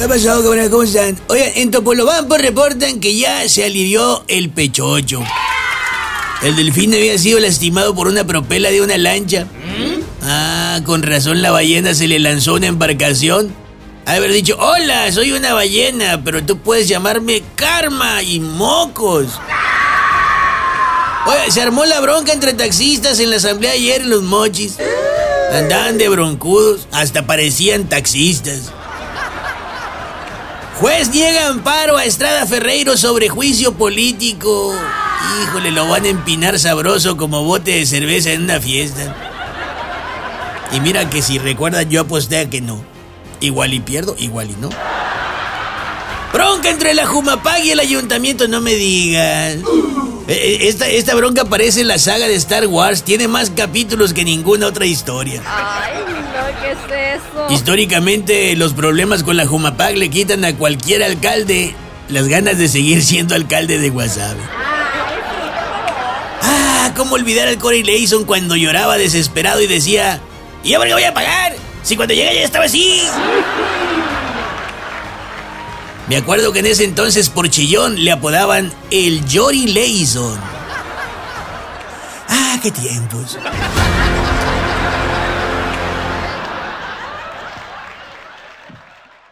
¿Qué pasó, cabrón? ¿Cómo están? Oigan, en Topolobampo reportan que ya se alivió el pechocho. El delfín había sido lastimado por una propela de una lancha. Ah, con razón la ballena se le lanzó una embarcación. Ha haber dicho, hola, soy una ballena, pero tú puedes llamarme Karma y Mocos. Oye, se armó la bronca entre taxistas en la asamblea ayer en Los Mochis. Andaban de broncudos, hasta parecían taxistas. Juez niega amparo a Estrada Ferreiro sobre juicio político. Híjole, lo van a empinar sabroso como bote de cerveza en una fiesta. Y mira que si recuerdan, yo aposté a que no. Igual y pierdo, igual y no. Bronca entre la Jumapag y el ayuntamiento, no me digas. Eh, eh, Esta, esta bronca parece la saga de Star Wars. Tiene más capítulos que ninguna otra historia. Ay, ¿qué es eso? Históricamente, los problemas con la Jumapag le quitan a cualquier alcalde las ganas de seguir siendo alcalde de Guasave. Ah, ¿cómo olvidar al Corey Leison cuando lloraba desesperado y decía: ¿Y ahora qué voy a pagar? Si cuando llegué ya estaba así. Me acuerdo que en ese entonces por chillón le apodaban el Jory Leison. Ah, qué tiempos.